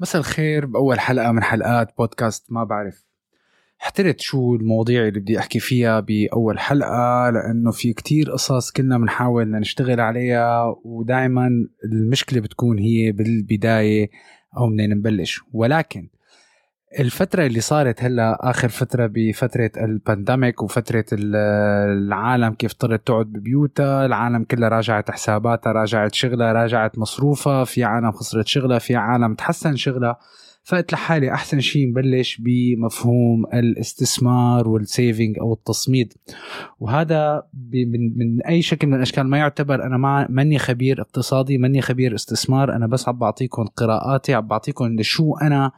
مساء الخير بأول حلقة من حلقات بودكاست ما بعرف. احترت شو المواضيع اللي بدي أحكي فيها بأول حلقة لأنه في كتير قصص كنا بنحاول نشتغل عليها ودائما المشكلة بتكون هي بالبداية أو منين نبلش. ولكن الفترة اللي صارت هلا آخر فترة بفترة البانديميك وفترة العالم كيف اضطرت تقعد ببيوتها العالم كلها راجعت حساباتها راجعت شغلها راجعت مصروفها في عالم خسرت شغلها في عالم تحسن شغلها. فقلت لحالي أحسن شيء نبلش بمفهوم الاستثمار والسيفنج أو التصميد. وهذا من, من أي شكل من الأشكال ما يعتبر أنا ما ماني خبير اقتصادي ماني خبير استثمار أنا بس عم بعطيكم قراءاتي عم بعطيكم لشو أنا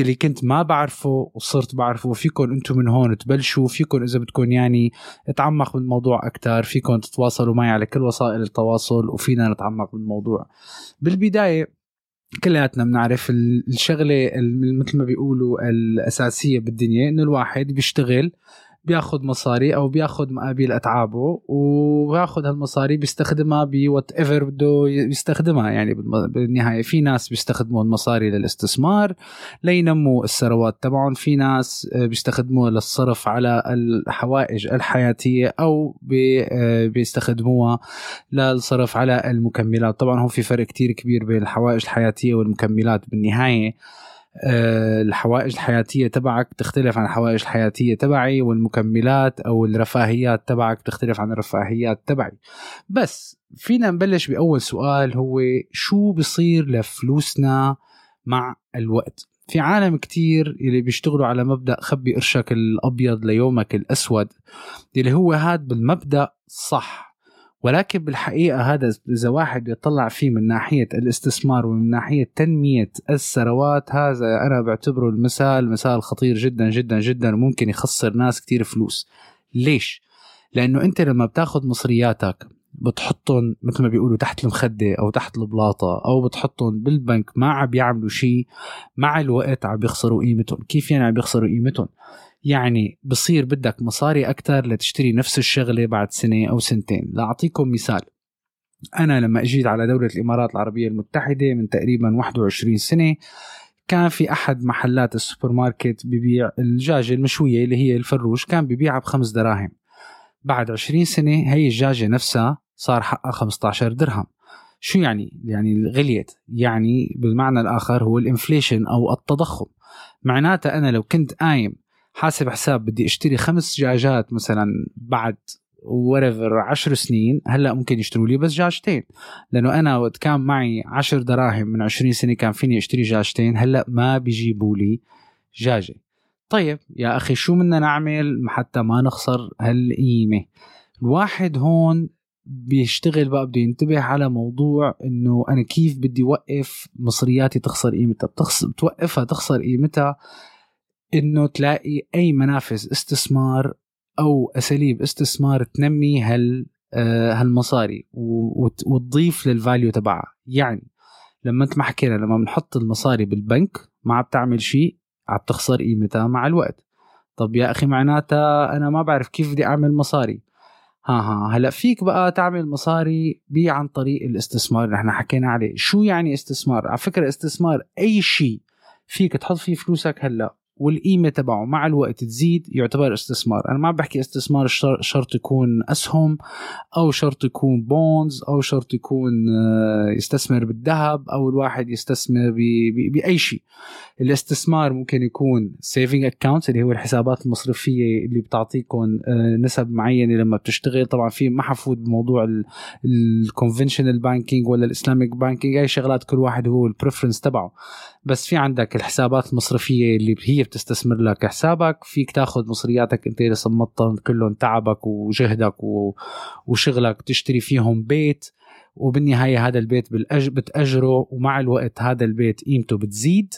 اللي كنت ما بعرفه وصرت بعرفه. فيكم أنتم من هون تبلشوا. فيكم إذا بدكم يعني تعمق بالموضوع أكثر فيكم تتواصلوا معي على كل وسائل التواصل وفينا نتعمق بالموضوع. بالبداية كلياتنا بنعرف الشغلة مثل ما بيقولوا الأساسية بالدنيا إنه الواحد بيشتغل بياخذ مصاري أو بياخذ مقابل أتعابه وبياخذ هالمصاري بيستخدمها بوات ايفر بده يستخدمها. يعني بالنهاية في ناس بيستخدموا المصاري للاستثمار لينموا الثروات تبعهم في ناس بيستخدموها للصرف على الحوائج الحياتية أو بيستخدموها للصرف على المكملات. طبعا هو في فرق كتير كبير بين الحوائج الحياتية والمكملات بالنهاية. آه، الحوائج الحياتية تبعك تختلف عن الحوائج الحياتية تبعي والمكملات أو الرفاهيات تبعك تختلف عن الرفاهيات تبعي. بس فينا نبلش بأول سؤال هو شو بصير لفلوسنا مع الوقت؟ في عالم كتير اللي بيشتغلوا على مبدأ خبي قرشك الأبيض ليومك الأسود اللي هو هاد بالمبدأ صح. ولكن بالحقيقة هذا إذا واحد يطلع فيه من ناحية الاستثمار ومن ناحية تنمية الثروات هذا أنا بعتبره المثال مثال خطير جدا جدا جدا وممكن يخسر ناس كتير فلوس. ليش؟ لأنه أنت لما بتاخذ مصرياتك بتحطهم مثل ما بيقولوا تحت المخدة أو تحت البلاطة أو بتحطهم بالبنك ما عم بيعملوا شيء مع الوقت عم بيخسروا قيمتهم. كيف يعني عم بيخسروا قيمتهم؟ يعني بصير بدك مصاري أكثر لتشتري نفس الشغلة بعد سنة أو سنتين. لأعطيكم مثال. أنا لما أجيت على دولة الإمارات العربية المتحدة من تقريبا 21 سنة كان في أحد محلات السوبر ماركت ببيع الدجاجة المشوية اللي هي ال fresh كان ببيعها بخمس دراهم. بعد 20 سنة هي الدجاجة نفسها صار حقها 15 درهم. شو يعني؟ يعني غليت. يعني بالمعنى الآخر هو ال inflation أو التضخم. معناتها أنا لو كنت قايم حاسب حساب بدي اشتري خمس دجاجات مثلا بعد وريفر عشر سنين هلأ ممكن يشتروا لي بس دجاجتين لأنه أنا وقت كان معي عشر دراهم من عشرين سنة كان فيني أشتري دجاجتين هلأ ما بيجيبوا لي دجاجه طيب يا أخي شو بدنا نعمل؟ حتى ما نخسر هالقيمة. الواحد هون بيشتغل بقى بده ينتبه على موضوع إنه أنا كيف بدي وقف مصرياتي تخسر قيمتها. بتخسر بتوقفها تخسر قيمتها إنه تلاقي أي منافذ استثمار أو أساليب استثمار تنمي هال آه، هالمصاري وتضيف لل value تبعها. يعني لما انت ما حكينا لما بنحط المصاري بالبنك ما عم تعمل شيء عم تخسر قيمتها مع الوقت. طب يا أخي معناتها أنا ما بعرف كيف بدي أعمل مصاري. ها ها هلأ فيك بقى تعمل مصاري بي عن طريق الاستثمار اللي إحنا حكينا عليه. شو يعني استثمار؟ على فكرة استثمار أي شيء. فيك تحط فيه فلوسك هلأ والقيمة تبعه مع الوقت تزيد يعتبر استثمار. أنا ما بحكي استثمار شرط يكون أسهم أو شرط يكون bonds أو شرط يكون آه، يستثمر بالذهب أو الواحد يستثمر بأي شيء. الاستثمار ممكن يكون saving account اللي هو الحسابات المصرفية اللي بتعطيكم آه، نسب معينة لما بتشتغل. طبعا في ما حفوت بموضوع ال conventional banking ولا ال Islamic banking هاي شغلات كل واحد هو ال preference تبعه. بس في عندك الحسابات المصرفية اللي هي بتستثمر لك حسابك فيك تاخذ مصرياتك انت اللي صمتهم كلهم تعبك وجهدك وشغلك تشتري فيهم بيت وبالنهاية هذا البيت بالأج... بتأجره ومع الوقت هذا البيت قيمته بتزيد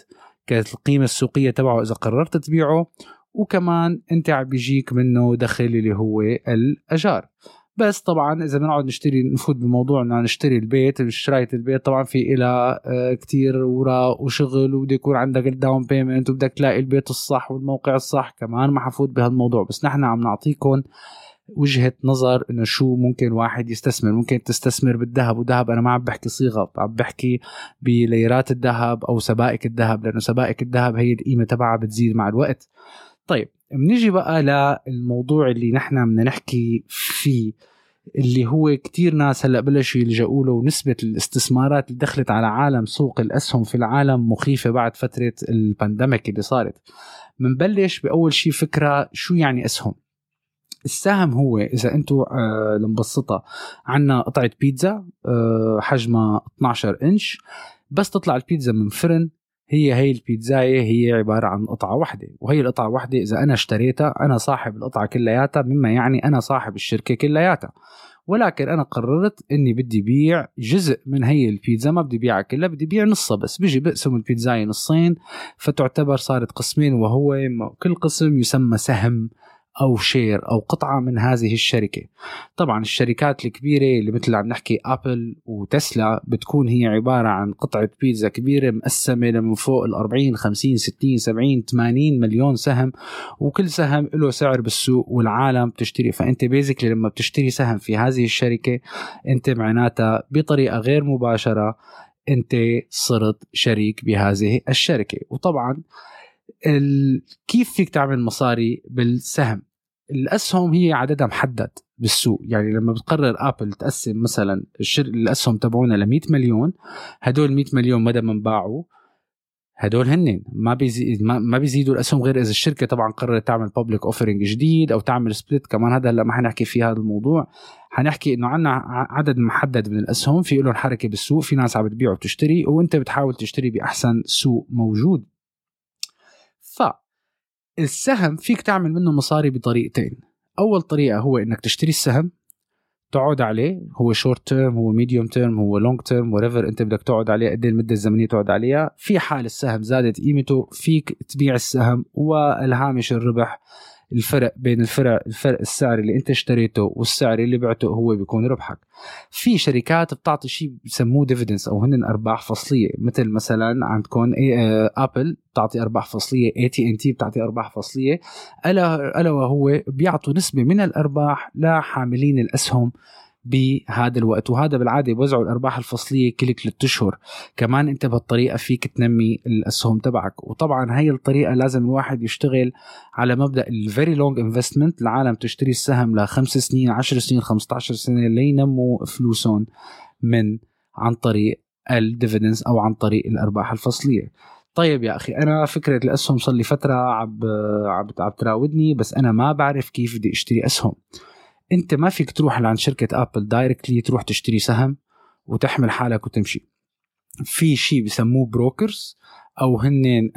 القيمة السوقية تبعه إذا قررت تبيعه وكمان انت عم بيجيك منه دخل اللي هو الأجار. بس طبعا إذا بنقعد نشتري نفوت بموضوع إنه نشتري البيت شرايه البيت طبعا في إلى كتير وراق وشغل وبده يكون عندك ال down payment وبدك تلاقي البيت الصح والموقع الصح كمان ما حفوت بهالموضوع. بس نحن عم نعطيكم وجهة نظر إنه شو ممكن واحد يستثمر. ممكن تستثمر بالذهب وذهب أنا ما عم بحكي صيغة عم بحكي بليرات الذهب أو سبائك الذهب لأنه سبائك الذهب هي القيمة تبعها بتزيد مع الوقت. طيب بنيجي بقى للموضوع اللي نحن بدنا نحكي فيه اللي هو كتير ناس هلأ بلشوا يلجأوا له ونسبة الاستثمارات اللي دخلت على عالم سوق الأسهم في العالم مخيفة بعد فترة ال pandemic اللي صارت. بنبلش بأول شيء فكرة شو يعني أسهم؟ السهم هو إذا أنتم آه لنبسطها عندنا قطعة بيتزا آه حجمها 12 إنش بس تطلع البيتزا من فرن هي هي البيتزاية هي عبارة عن قطعة واحدة. وهي القطعة واحدة إذا أنا اشتريتها أنا صاحب القطعة كلياتها مما يعني أنا صاحب الشركة كلياتها. ولكن أنا قررت إني بدي بيع جزء من هي البيتزا ما بدي بيعها كلها بدي بيع نصها بس. بيجي بقسم البيتزاية نصين فتعتبر صارت قسمين وهو كل قسم يسمى سهم. أو share أو قطعة من هذه الشركة. طبعا الشركات الكبيرة اللي مثل عم نحكي ابل وتسلا بتكون هي عبارة عن قطعة بيتزا كبيرة مقسمة من فوق ال 40 50 60 70 80 مليون سهم وكل سهم له سعر بالسوق والعالم بتشتري. فأنت basically لما بتشتري سهم في هذه الشركة أنت معناتها بطريقة غير مباشرة أنت صرت شريك بهذه الشركة. وطبعا كيف فيك تعمل مصاري بالسهم؟ الأسهم هي عددها محدد بالسوق. يعني لما بتقرر ابل تقسم مثلا الشر... الأسهم تبعونا ل 100 مليون هدول 100 مليون مدى ما انباعوا هدول هن ما بيزيد ما بيزيدوا الأسهم غير إذا الشركة طبعا قررت تعمل public offering جديد أو تعمل split كمان هذا هلأ ما حنحكي في هذا الموضوع. حنحكي إنه عندنا عدد محدد من الأسهم في لهم حركة بالسوق في ناس عم بتبيع وتشتري وإنت بتحاول تشتري بأحسن سوق موجود. فالسهم فيك تعمل منه مصاري بطريقتين. أول طريقة هو إنك تشتري السهم تقعد عليه هو short term هو medium term هو long term whatever أنت بدك تقعد عليه قد إيه المدة الزمنية تقعد عليها. في حال السهم زادت قيمته فيك تبيع السهم والهامش الربح. الفرق بين الفرق الفرق السعر اللي انت اشتريته والسعر اللي بعته هو بيكون ربحك. في شركات بتعطي شيء بسموه dividends أو هن أرباح فصلية. مثل مثلا عندكم ابل بتعطي أرباح فصلية اي تي ان تي بتعطي أرباح فصلية. ألا ألا وهو بيعطوا نسبة من الأرباح لحاملين الأسهم. بهذا الوقت. وهذا بالعادة بوزعوا الأرباح الفصلية كل ثلاث أشهر. كمان أنت بهالطريقه فيك تنمي الأسهم تبعك. وطبعا هي الطريقة لازم الواحد يشتغل على مبدأ ال very long investment العالم تشتري السهم لخمس سنين 10 سنين 15 سنة لينموا فلوسهم من عن طريق ال dividends أو عن طريق الأرباح الفصلية. طيب يا أخي أنا فكرة الأسهم صار لي فترة عم عم تراودني بس أنا ما بعرف كيف بدي أشتري أسهم. أنت ما فيك تروح لعند شركة ابل directly تروح تشتري سهم وتحمل حالك وتمشي. في شيء بسموه brokers أو هن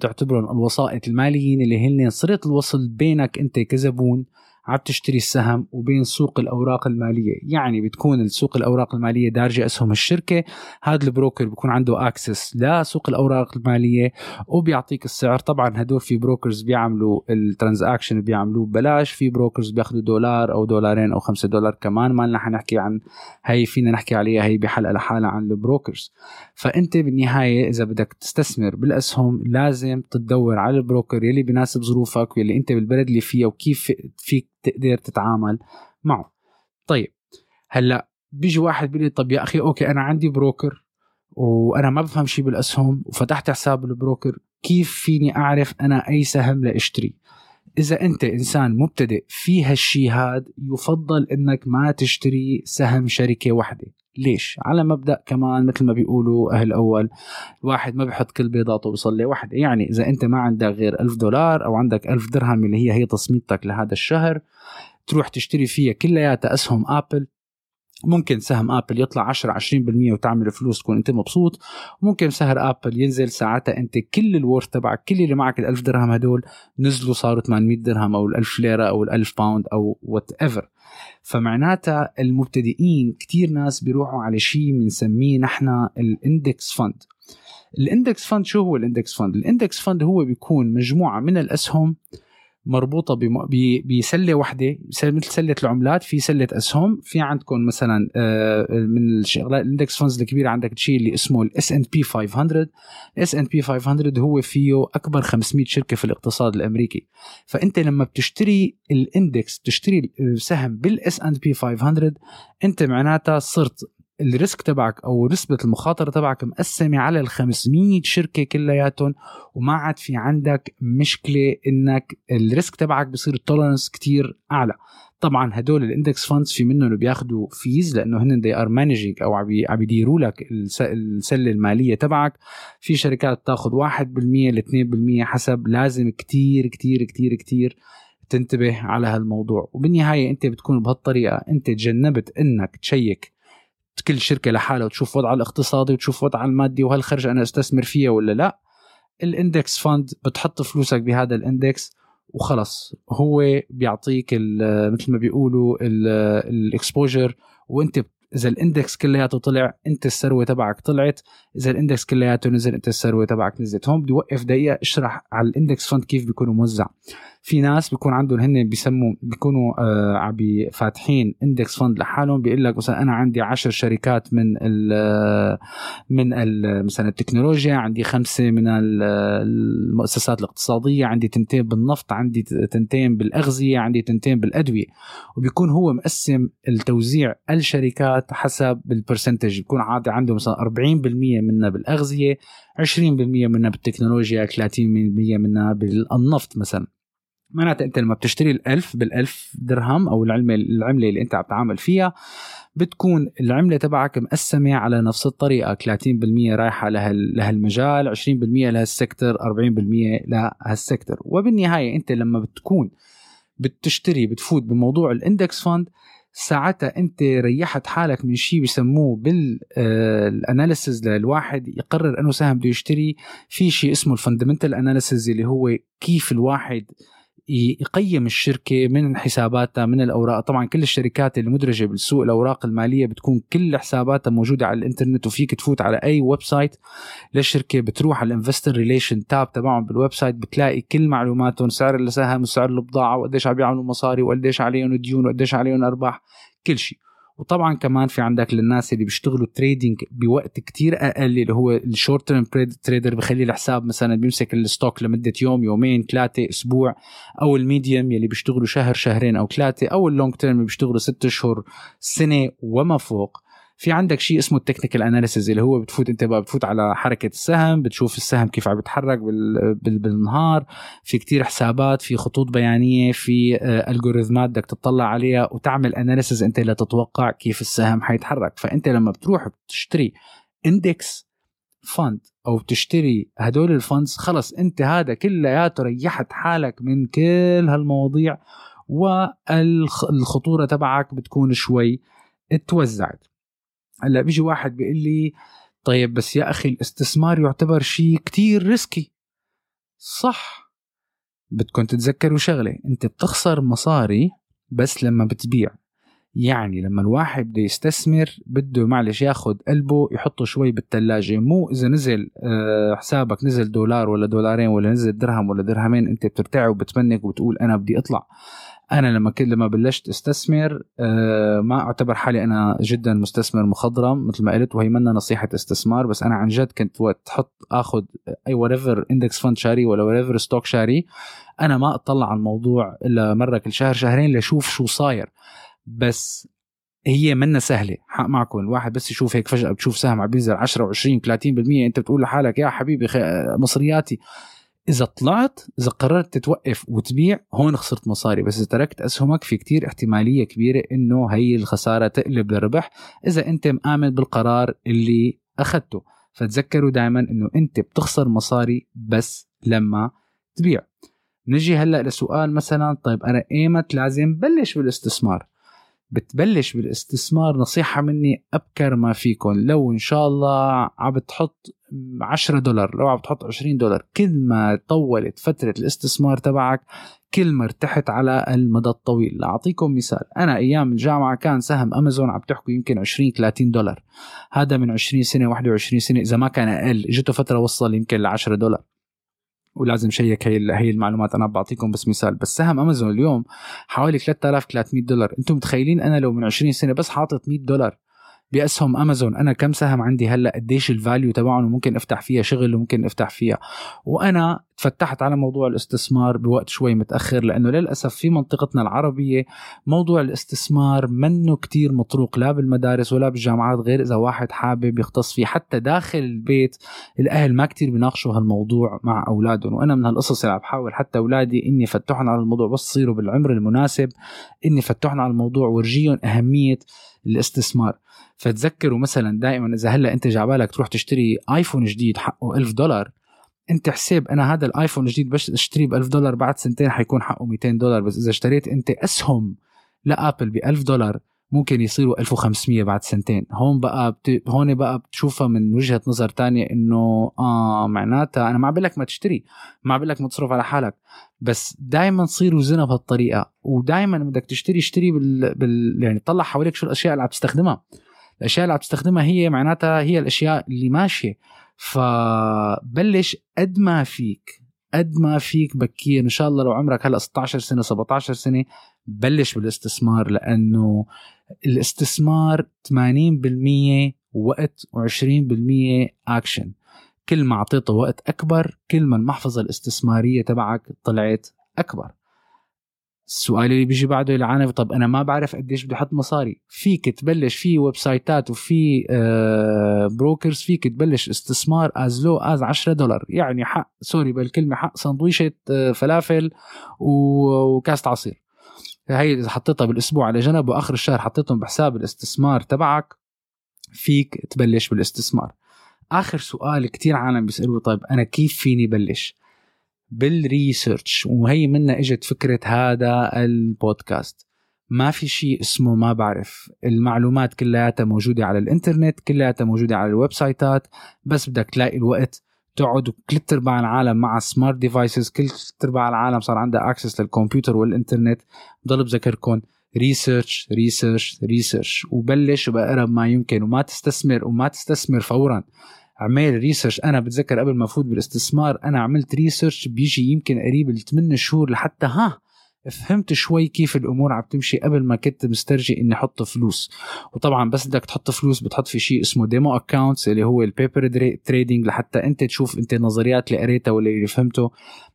تعتبرهم الوسائط الماليين اللي هن صلة الوصل بينك أنت كزبون عم تشتري السهم وبين سوق الأوراق المالية. يعني بتكون السوق الأوراق المالية مدرجة أسهم الشركة. هذا ال broker بيكون عنده access لسوق الأوراق المالية وبيعطيك السعر. طبعا هدول في brokers بيعملوا ال transaction بيعملوه ببلاش. في brokers بياخذوا دولار أو دولارين أو خمسة دولار كمان. ما لنا حنحكي عن هي فينا نحكي عليها هي بحلقة لحالها عن ال brokers فأنت بالنهاية إذا بدك تستثمر بالأسهم لازم تدور على ال broker يلي بيناسب ظروفك واللي أنت بالبلد اللي فيها وكيف فيك تقدر تتعامل معه. طيب هلأ بيجي واحد بيقول طب يا أخي okay أنا عندي broker وأنا ما بفهم شيء بالأسهم وفتحت حساب بال broker كيف فيني أعرف أنا أي سهم لأشتري؟ إذا أنت إنسان مبتدئ في هالشي هاد يفضل إنك ما تشتري سهم شركة واحدة ليش؟ على مبدأ كمان مثل ما بيقولوا أهل أول الواحد ما بيحط كل بيضاته بسلة واحدة يعني إذا أنت ما عندك غير ألف دولار أو عندك ألف درهم اللي هي هي تصميدتك لهذا الشهر تروح تشتري فيها كلياتها أسهم آبل ممكن سهم آبل يطلع 10 20% وتعمل فلوس تكون أنت مبسوط. ممكن سهم آبل ينزل ساعتها أنت كل ال worth تبعك كل اللي معك ال1000 درهم هدول نزلوا صاروا 800 درهم أو ال1000 ليرة أو ال1000 pound أو whatever فمعناتها المبتدئين كتير ناس بيروحوا على شيء بنسميه نحن الاندكس فند الاندكس فند شو هو الاندكس فند الاندكس فند هو بيكون مجموعة من الأسهم مربوطة بسلة واحدة مثل سلة العملات في سلة أسهم في عندكم مثلا آه، من الشغلات ال index funds الكبيره عندك شيء اللي اسمه ال S&P 500 ال S&P 500 هو فيه أكبر 500 شركة في الاقتصاد الأمريكي. فأنت لما بتشتري ال index بتشتري السهم بال S&P 500 أنت معناتها صرت ال risk تبعك أو نسبه المخاطرة تبعك مقسمة على ال 500 شركة كلياتهم وما عاد في عندك مشكلة إنك ال risk تبعك بصير ال tolerance كتير أعلى. طبعا هدول ال index funds في منهم بياخذوا fees لأنه هن they are managing أو عم يديروا لك السلة المالية تبعك. في شركات بتاخذ 1% ل 2% حسب لازم كتير كتير كتير كتير تنتبه على هالموضوع. وبالنهاية أنت بتكون بهالطريقة أنت تجنبت إنك تشيك كل شركة لحالها وتشوف وضعها الاقتصادي وتشوف وضعها المادي وهل خرج أنا أستثمر فيها ولا لا. ال index fund بتحط فلوسك بهذا ال index وخلص. هو بيعطيك مثل ما بيقولوا ال exposure وأنت إذا ال index كلياته طلع أنت الثروه تبعك طلعت. إذا ال index كلياته نزل أنت الثروه تبعك نزلت. هون بدي اوقف دقيقة اشرح على ال index fund كيف بيكون موزع. في ناس بيكون عندهم هن بيسموا بيكونوا آه فاتحين index fund لحالهم بيقول لك مثلا أنا عندي عشر شركات من ال من ال مثلا التكنولوجيا عندي خمسة من المؤسسات الاقتصادية عندي تنتين بالنفط عندي تنتين بالأغذية عندي تنتين بالأدوية. وبيكون هو مقسم التوزيع الشركات حسب البرسنتج بيكون عادي عنده مثلا 40% منها بالأغذية 20% منها بالتكنولوجيا 30% منها بالنفط مثلا. معناتها أنت لما بتشتري الألف بالألف درهم أو العمله العملة اللي أنت عم تتعامل فيها بتكون العملة تبعك مقسمة على نفس الطريقة. 30% رايحة لهالمجال 20% لهالسكتر 40% لهالسكتر. وبالنهاية أنت لما بتكون بتشتري بتفوت بموضوع ال index fund ساعتها أنت ريحت حالك من شيء بسموه بال analysis للواحد. يقرر إنه سهم بده يشتري. في شيء اسمه ال fundamental analysis اللي هو كيف الواحد يقيم الشركة من حساباتها من الأوراق. طبعا كل الشركات اللي مدرجه بالسوق الأوراق المالية بتكون كل حساباتها موجودة على الإنترنت وفيك تفوت على أي website. للشركة بتروح على ال investor relation tab تبعهم بال website بتلاقي كل معلوماتهم سعر السهم وسعر البضاعة وقديش عم بيعملوا مصاري وقديش عليهم ديون وقديش عليهم أرباح. كل شيء. وطبعا كمان في عندك للناس اللي بيشتغلوا trading بوقت كتير أقل اللي هو ال short term trader بخلي الحساب مثلا بيمسك ال stock لمدة يوم يومين ثلاثة أسبوع أو ال medium يلي بيشتغلوا شهر شهرين أو ثلاثة أو ال long term بيشتغلوا ست أشهر سنة وما فوق. في عندك شيء اسمه ال technical analysis اللي هو بتفوت انت بقى بتفوت على حركة السهم بتشوف السهم كيف عم بيتحرك بالنهار في كتير حسابات في خطوط بيانية في algorithm ات بدك تطلع عليها وتعمل analysis انت لتتوقع كيف السهم حيتحرك. فانت لما بتروح بتشتري index fund أو بتشتري هدول ال funds خلص انت هذا كلياته ريحت حالك من كل هالمواضيع والخطوره تبعك بتكون شوي توزعت. هلأ بيجي واحد بيقول لي طيب بس يا أخي الاستثمار يعتبر شيء كتير risky. صح. بدكم تتذكروا شغلة أنت بتخسر مصاري بس لما بتبيع. يعني لما الواحد بده يستثمر بده معلش ياخد قلبه يحطه شوي بالثلاجة مو إذا نزل آه، حسابك نزل دولار ولا دولارين ولا نزل درهم ولا درهمين أنت بترتعب وبت panic وبتقول أنا بدي أطلع. أنا لما كنت لما بلشت أستثمر آه، ما أعتبر حالي أنا جدا مستثمر مخضرم مثل ما قلت وهي منا نصيحة استثمار بس أنا عن جد كنت وقت تحط آخذ أي whatever index fund شاري ولا whatever stock شاري أنا ما أطلع على الموضوع إلا مرة كل شهر شهرين لشوف شو صاير. بس هي منا سهلة حق معكم الواحد بس يشوف هيك فجأة بتشوف سهم عم بينزل 10 و20 30% أنت بتقول لحالك يا حبيبي مصرياتي. إذا طلعت إذا قررت تتوقف وتبيع هون خسرت مصاري. بس إذا تركت أسهمك في كتير احتمالية كبيرة إنه هي الخسارة تقلب لربح إذا أنت مآمن بالقرار اللي أخذته. فتذكروا دائما إنه أنت بتخسر مصاري بس لما تبيع. نجي هلأ لسؤال مثلا طيب أنا ايمت لازم بلش بالاستثمار. بتبلش بالاستثمار نصيحة مني أبكر ما فيكم لو إن شاء الله عم بتحط 10 دولار لو عم بتحط 20 دولار كل ما طولت فترة الاستثمار تبعك كل ما ارتحت على المدى الطويل. لأعطيكم مثال أنا أيام الجامعة كان سهم أمازون عم تحكوا يمكن 20 30 دولار. هذا من 20 سنة 21 سنة إذا ما كان أقل. اجته فترة وصل يمكن ل 10 دولار. ولازم شيك هي هي المعلومات. أنا بعطيكم بس مثال. بس سهم أمازون اليوم حوالي 3300 دولار. أنتم متخيلين أنا لو من 20 سنة بس حاطط 100 دولار باسهم امازون أنا كم سهم عندي هلأ؟ قديش الفاليو تبعهم؟ وممكن أفتح فيها شغل وممكن أفتح فيها. وأنا تفتحت على موضوع الاستثمار بوقت شوي متأخر لأنه للأسف في منطقتنا العربية موضوع الاستثمار منه كتير مطروق لا بالمدارس ولا بالجامعات غير إذا واحد حابب يختص فيه. حتى داخل البيت الأهل ما كتير بيناقشوا هالموضوع مع أولادهم. وأنا من هالقصص اللي عم بحاول حتى أولادي إني فتحهم على الموضوع. بس يصيروا بالعمر المناسب إني فتحهم على الموضوع ورجيهم أهمية الاستثمار. فتذكروا مثلا دائما إذا هلأ أنت جعبالك تروح تشتري آيفون جديد حقه 1000 دولار أنت حساب أنا هذا الآيفون الجديد بس أشتريه ب 1000 دولار بعد سنتين حيكون حقه 200 دولار بس إذا اشتريت أنت أسهم لأبل ب 1000 دولار ممكن يصيروا 1500 بعد سنتين. هون بقى بت... هون بقى بتشوفها من وجهة نظر تانية إنه آه معناتها أنا ما بقول لك ما تشتري ما بقول لك ما تصرف على حالك بس دائما صير وزنها بهالطريقة ودائما بدك تشتري اشتري بال... بال... يعني طلع حواليك شو الأشياء اللي عم تستخدمها. الأشياء اللي عم تستخدمها هي معناتها هي الأشياء اللي ماشية. فبلش قد ما فيك قد ما فيك بكير. إن شاء الله لو عمرك هلأ 16 سنة 17 سنة بلش بالاستثمار. لأنه الاستثمار 80% وقت و20% اكشن كل ما أعطيته وقت أكبر كل ما المحفظة الاستثمارية تبعك طلعت أكبر. السؤال اللي بيجي بعده العانف طب أنا ما بعرف قديش بدي أحط مصاري. فيك تبلش في website ات وفي brokers فيك تبلش استثمار as low as 10 دولار. يعني حق سوري بالكلمة حق سندويشة فلافل وكاسه عصير. هي إذا حطيتها بالأسبوع على جنب وآخر الشهر حطيتهم بحساب الاستثمار تبعك فيك تبلش بالاستثمار. آخر سؤال كتير عالم بيسألوه طيب أنا كيف فيني بلش؟ بال research وهي منا إجت فكرة هذا البودكاست. ما في شيء اسمه ما بعرف. المعلومات كلياتها موجودة على الإنترنت كلياتها موجودة على ال website ات بس بدك تلاقي الوقت تقعد كل أرباع العالم مع smart devices كل أرباع العالم صار عندها access للكمبيوتر والإنترنت. بضل بذكركم research research research وبلش بأقرب ما يمكن وما تستثمر وما تستثمر فورا. اعمل research أنا بتذكر قبل ما أفوت بالاستثمار أنا عملت research بيجي يمكن قريب الثمان شهور لحتى ها فهمت شوي كيف الأمور عم تمشي قبل ما كنت مسترجي إني أحط فلوس. وطبعا بس بدك تحط فلوس بتحط في شيء اسمه demo accounts اللي هو ال paper trading لحتى أنت تشوف أنت النظريات اللي قريتها ولا اللي فهمته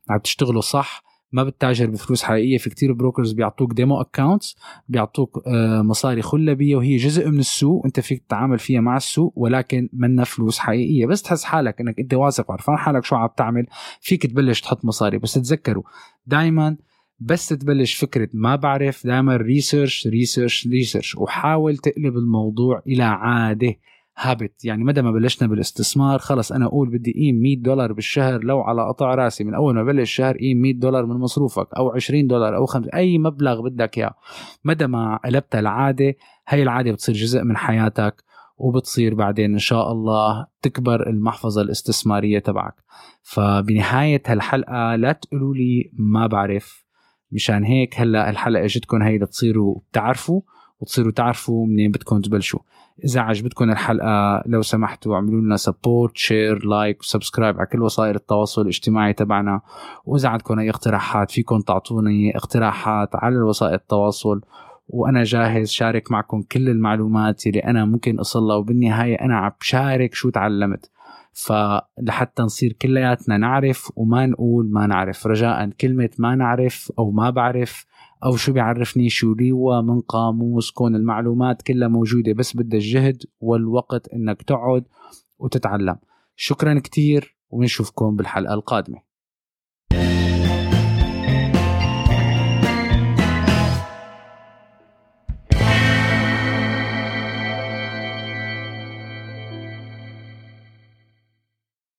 عم تشتغلوا صح. ما بتتاجر بفلوس حقيقية في كتير brokers بيعطوك demo accounts بيعطوك آه، مصاري خلبيه وهي جزء من السوق انت فيك تتعامل فيها مع السوق ولكن منها فلوس حقيقية. بس تحس حالك انك انت واثق وعرفان حالك شو عم تعمل فيك تبلش تحط مصاري. بس تذكروا دائما بس تبلش فكرة ما بعرف دائما research research research وحاول تقلب الموضوع إلى عادة. habit يعني مدى ما بلشنا بالاستثمار خلص أنا أقول بدي قيم 100 دولار بالشهر لو على قطع رأسي. من أول ما بلش الشهر قيم 100 دولار من مصروفك أو 20 دولار أو 5 أي مبلغ بدك إياه. مدى ما قلبتها العادة هي العادة بتصير جزء من حياتك وبتصير بعدين إن شاء الله تكبر المحفظة الاستثمارية تبعك. فبنهاية هالحلقة لا تقولوا لي ما بعرف. مشان هيك هلأ الحلقة اجتكم هي لتصيروا تعرفوا وتصيروا تعرفوا منين بدكم تبلشوا. إذا عجبتكم الحلقة لو سمحتوا اعملوا لنا support share like و subscribe على كل وسائل التواصل الاجتماعي تبعنا. وإذا عندكم أي اقتراحات فيكم تعطوني اقتراحات على وسائل التواصل وأنا جاهز شارك معكم كل المعلومات اللي أنا ممكن اصلها وبالنهاية أنا عم بشارك شو تعلمت. فلحتى نصير كلياتنا نعرف وما نقول ما نعرف. رجاء كلمة ما نعرف أو ما بعرف. أو شو بيعرفني شو ليوا من قاموس كون المعلومات كلها موجودة بس بدها الجهد والوقت إنك تقعد وتتعلم. شكرا كتير ونشوفكم بالحلقة القادمة.